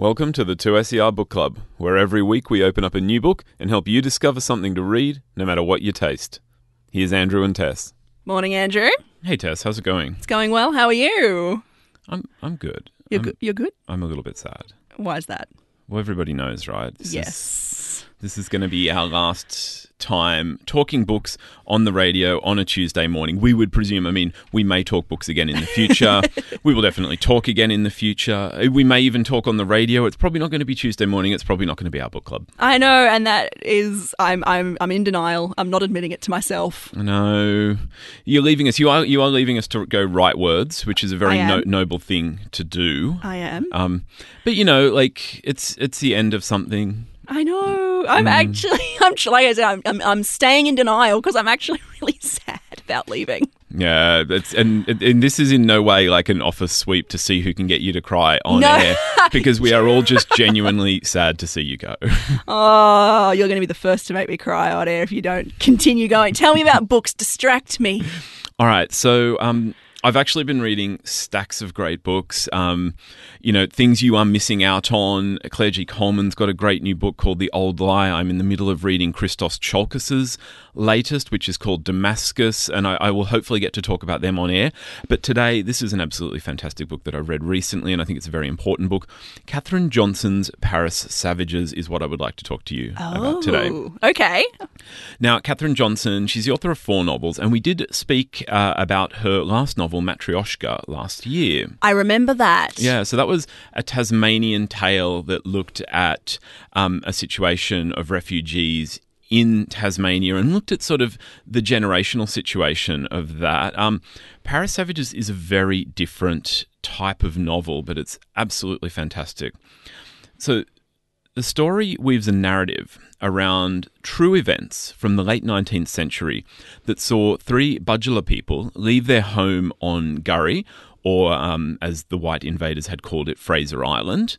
Welcome to the 2SER Book Club, where every week we open up a new book and help you discover something to read, no matter what your taste. Here's Andrew and Tess. Morning, Andrew. Hey Tess, how's it going? It's going well. How are you? I'm I'm good. You're I'm, good. You're good. I'm a little bit sad. Why is that? Well, everybody knows, right? This Is, yes. This is going to be our last time talking books on the radio on a Tuesday morning. We would presume, I mean, we may talk books again in the future. we will definitely talk again in the future. We may even talk on the radio. It's probably not going to be Tuesday morning. It's probably not going to be our book club. I know, and that is, I'm, I'm, I'm in denial. I'm not admitting it to myself. No, you're leaving us. You are you are leaving us to go write words, which is a very no, noble thing to do. I am. Um, but you know, like it's it's the end of something. I know. I'm Mm. actually, I'm like I said, I'm, I'm, I'm staying in denial because I'm actually really sad about leaving. Yeah, that's and and this is in no way like an office sweep to see who can get you to cry on No. air because we are all just genuinely sad to see you go. Oh, you're going to be the first to make me cry on air if you don't continue going. Tell me about books. Distract me. All right, so um, I've actually been reading stacks of great books. Um, you know, things you are missing out on. Claire G. Coleman's got a great new book called The Old Lie. I'm in the middle of reading Christos Tsiolkas's latest, which is called Damascus, and I, I will hopefully get to talk about them on air. But today, this is an absolutely fantastic book that I read recently, and I think it's a very important book. Katherine Johnson's Paris Savages is what I would like to talk to you about today. Okay. Now, Katherine Johnson, she's the author of four novels, and we did speak uh, about her last novel, Matryoshka, last year. I remember that. Yeah, so that was a Tasmanian tale that looked at um, a situation of refugees in Tasmania and looked at sort of the generational situation of that. Um, Paris Savages is a very different type of novel, but it's absolutely fantastic. So the story weaves a narrative around true events from the late 19th century that saw three Badtjala people leave their home on K'gari, or um, as the white invaders had called it, Fraser Island,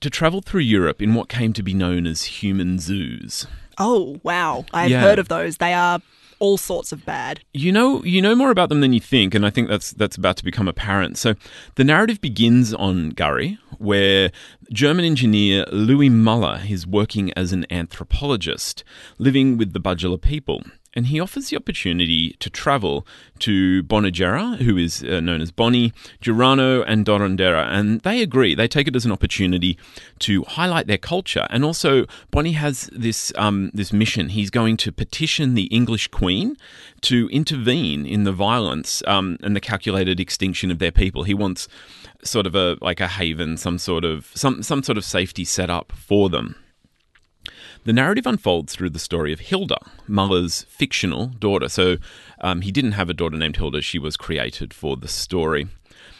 to travel through Europe in what came to be known as human zoos. Oh, wow. I've Yeah. heard of those. They are all sorts of bad. You know, you know more about them than you think, and I think that's that's about to become apparent. So, the narrative begins on K'gari, where German engineer Louis Muller is working as an anthropologist, living with the Badtjala people, and he offers the opportunity to travel to Bonagera, who is uh, known as Bonnie, Girano, and Dorandera, and they agree. They take it as an opportunity to highlight their culture, and also Bonnie has this um, this mission. He's going to petition the English Queen to intervene in the violence um, and the calculated extinction of their people. He wants sort of a like a haven, some sort of some some sort of safety set up for them. The narrative unfolds through the story of Hilda, Muller's fictional daughter. So um, he didn't have a daughter named Hilda, she was created for the story.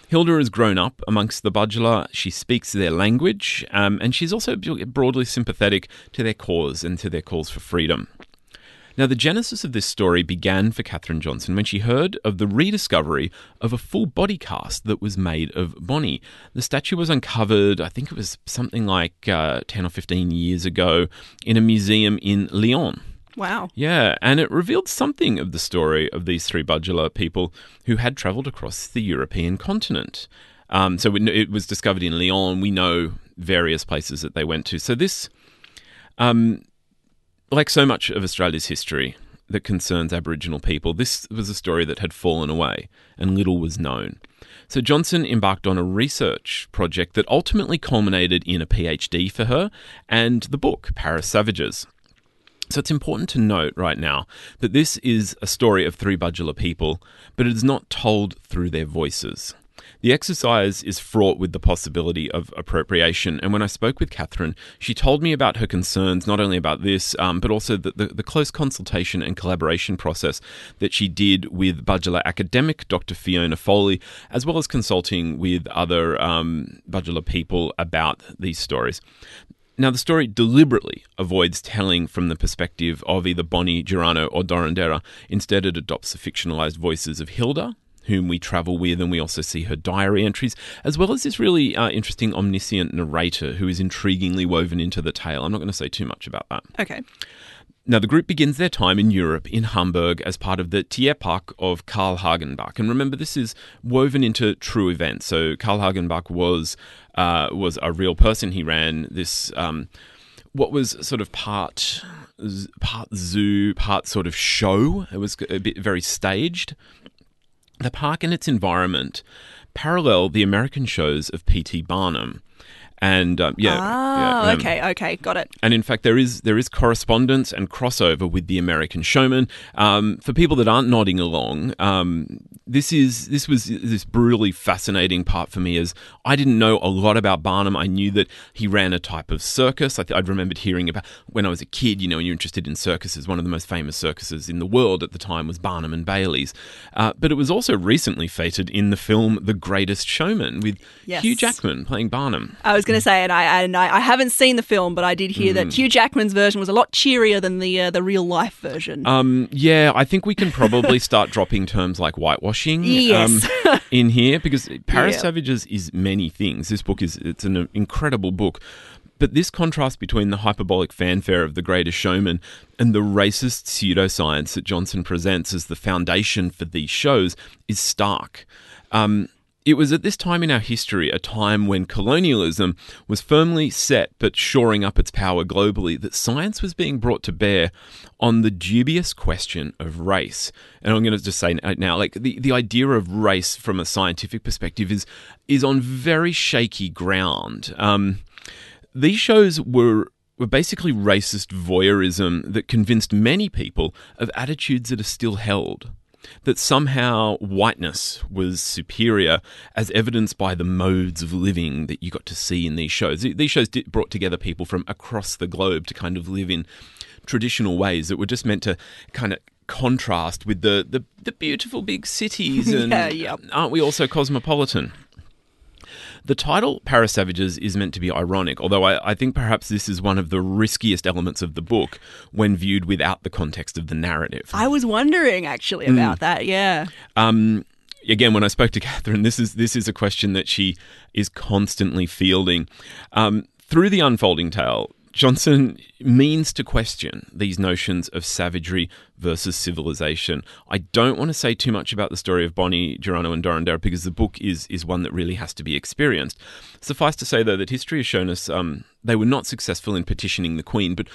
Hilda has grown up amongst the Badtjala. She speaks their language, um, and she's also broadly sympathetic to their cause and to their calls for freedom. Now, the genesis of this story began for Katherine Johnson when she heard of the rediscovery of a full body cast that was made of Bonnie. The statue was uncovered, I think it was something like uh, 10 or 15 years ago, in a museum in Lyon. Wow. Yeah, and it revealed something of the story of these three Badtjala people who had travelled across the European continent. Um, so it it was discovered in Lyon. We know various places that they went to. So this, um, like so much of Australia's history that concerns Aboriginal people, this was a story that had fallen away and little was known. So Johnson embarked on a research project that ultimately culminated in a PhD for her and the book Paris Savages. So it's important to note right now that this is a story of three Badtjala people, but it is not told through their voices. The exercise is fraught with the possibility of appropriation, and when I spoke with Katherine, she told me about her concerns not only about this, um, but also the, the, the close consultation and collaboration process that she did with Badtjala academic Dr. Fiona Foley, as well as consulting with other um, Badtjala people about these stories. Now, the story deliberately avoids telling from the perspective of either Bonnie, Girano, or Dorandera. Instead, it adopts the fictionalized voices of Hilda, whom we travel with, and we also see her diary entries, as well as this really uh, interesting omniscient narrator who is intriguingly woven into the tale. I'm not going to say too much about that. Okay. Now, the group begins their time in Europe, in Hamburg, as part of the Tierpark of Karl Hagenbeck. And remember, this is woven into true events. So, Karl Hagenbeck was, uh, was a real person. He ran this, um, what was sort of part, part zoo, part sort of show. It was a bit very staged. The park and its environment parallel the American shows of P.T. Barnum. And um, yeah, ah, yeah, um, okay, okay, got it. And in fact, there is there is correspondence and crossover with the American Showman. Um, for people that aren't nodding along, um, this is this was this brutally fascinating part for me is I didn't know a lot about Barnum. I knew that he ran a type of circus. I would remembered hearing about when I was a kid. You know, when you're interested in circuses, one of the most famous circuses in the world at the time was Barnum and Bailey's. Uh, but it was also recently featured in the film The Greatest Showman with Yes. Hugh Jackman playing Barnum. I was going to say, and I and I, I haven't seen the film, but I did hear Hmm. that Hugh Jackman's version was a lot cheerier than the uh, the real life version. Um, yeah, I think we can probably start dropping terms like whitewashing Yes. um, in here because Paris. Savages is many things. This book is it's an incredible book. But this contrast between the hyperbolic fanfare of The Greatest Showman and the racist pseudoscience that Johnson presents as the foundation for these shows is stark. Um, it was at this time in our history, a time when colonialism was firmly set but shoring up its power globally, that science was being brought to bear on the dubious question of race. And I'm going to just say now, like the, the idea of race from a scientific perspective is is on very shaky ground. Um, these shows were were basically racist voyeurism that convinced many people of attitudes that are still held. That somehow whiteness was superior, as evidenced by the modes of living that you got to see in these shows. These shows did, brought together people from across the globe to kind of live in traditional ways that were just meant to kind of contrast with the, the, the beautiful big cities and Yeah, yep. aren't we also cosmopolitan? The title Paris Savages is meant to be ironic, although I, I think perhaps this is one of the riskiest elements of the book when viewed without the context of the narrative. I was wondering actually about that. Yeah. Um, again, when I spoke to Katherine, this is this is a question that she is constantly fielding. Um, through the unfolding tale, Johnson means to question these notions of savagery versus civilization. I don't want to say too much about the story of Bonnie, Geronimo, and Dorandera because the book is is one that really has to be experienced. Suffice to say, though, that history has shown us um, they were not successful in petitioning the Queen, but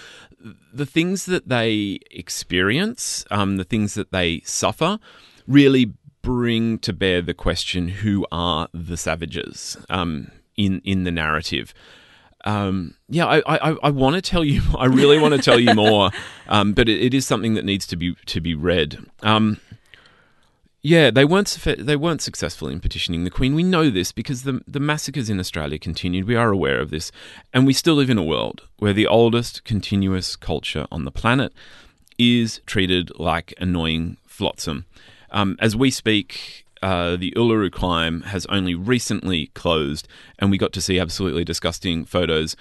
the things that they experience, um, the things that they suffer, really bring to bear the question: Who are the savages um, in in the narrative? Um, yeah, I, I, I want to tell you. I really want to tell you more, um, but it, it is something that needs to be to be read. Um, yeah, they weren't they weren't successful in petitioning the Queen. We know this because the the massacres in Australia continued. We are aware of this, and we still live in a world where the oldest continuous culture on the planet is treated like annoying flotsam. Um, as we speak, uh, the Uluru climb has only recently closed, and we got to see absolutely disgusting photos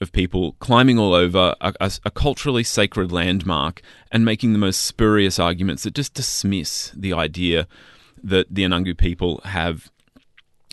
of people climbing all over a, a, a culturally sacred landmark and making the most spurious arguments that just dismiss the idea that the Anangu people have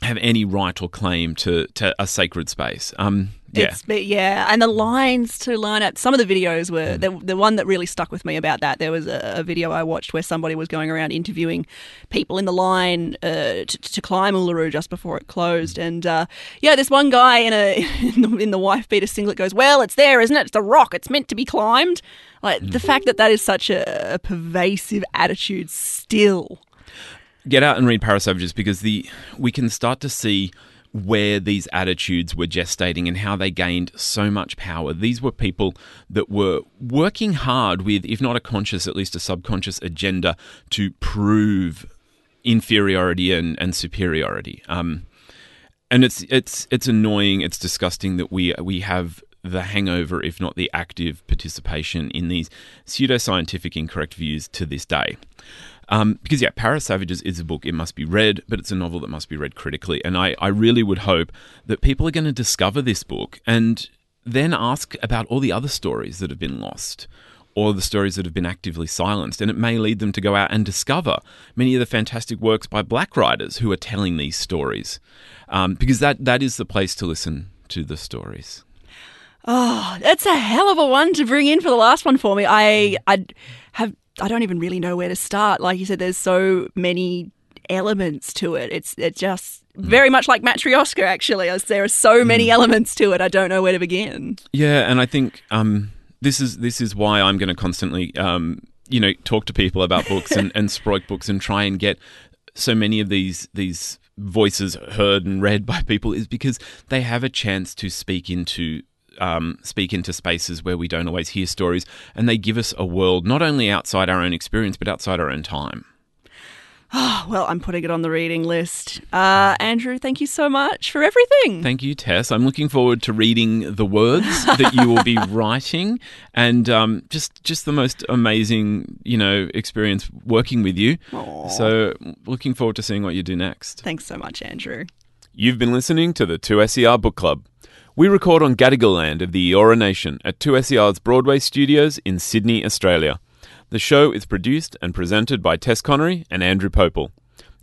have any right or claim to, to a sacred space. Um, yeah. It's, yeah, and the lines to line up. Some of the videos were Hmm. the, the one that really stuck with me about that. There was a, a video I watched where somebody was going around interviewing people in the line uh, to, to climb Uluru just before it closed, and uh, yeah, this one guy in a in the, in the wife beater singlet goes, "Well, it's there, isn't it? It's a rock. It's meant to be climbed." Like Hmm. the fact that that is such a, a pervasive attitude still. get out and read Paris Savages because the we can start to see where these attitudes were gestating and how they gained so much power. These were people that were working hard with, if not a conscious, at least a subconscious agenda to prove inferiority and, and superiority. Um, and it's it's it's annoying. It's disgusting that we we have the hangover, if not the active participation in these pseudoscientific incorrect views to this day. Um, because yeah, Paris Savages is a book; it must be read, but it's a novel that must be read critically. And I, I really would hope that people are going to discover this book and then ask about all the other stories that have been lost, or the stories that have been actively silenced. And it may lead them to go out and discover many of the fantastic works by black writers who are telling these stories, um, because that that is the place to listen to the stories. Oh, that's a hell of a one to bring in for the last one for me. I I have I don't even really know where to start. Like you said, there's so many elements to it. It's it's just very much like Matryoshka. Actually, as there are so many elements to it. I don't know where to begin. Yeah, and I think um, this is this is why I'm going to constantly, um, you know, talk to people about books and, and Sproik books and try and get so many of these these voices heard and read by people is because they have a chance to speak into um, speak into spaces where we don't always hear stories, and they give us a world not only outside our own experience but outside our own time. Oh, well, I'm putting it on the reading list. Uh, Andrew, thank you so much for everything. Thank you, Tess. I'm looking forward to reading the words that you will be writing, and um, just just the most amazing, you know, experience working with you. Aw. So, looking forward to seeing what you do next. Thanks so much, Andrew. You've been listening to the 2SER Book Club. We record on Gadigal land of the Eora Nation at 2SER's Broadway studios in Sydney, Australia. The show is produced and presented by Tess Connery and Andrew Popel.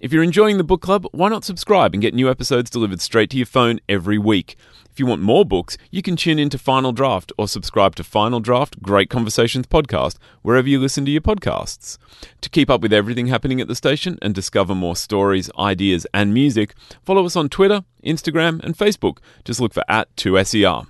If you're enjoying the book club, why not subscribe and get new episodes delivered straight to your phone every week? If you want more books, you can tune into Final Draft or subscribe to Final Draft Great Conversations podcast wherever you listen to your podcasts. To keep up with everything happening at the station and discover more stories, ideas, and music, follow us on Twitter, Instagram, and Facebook. Just look for at 2SER.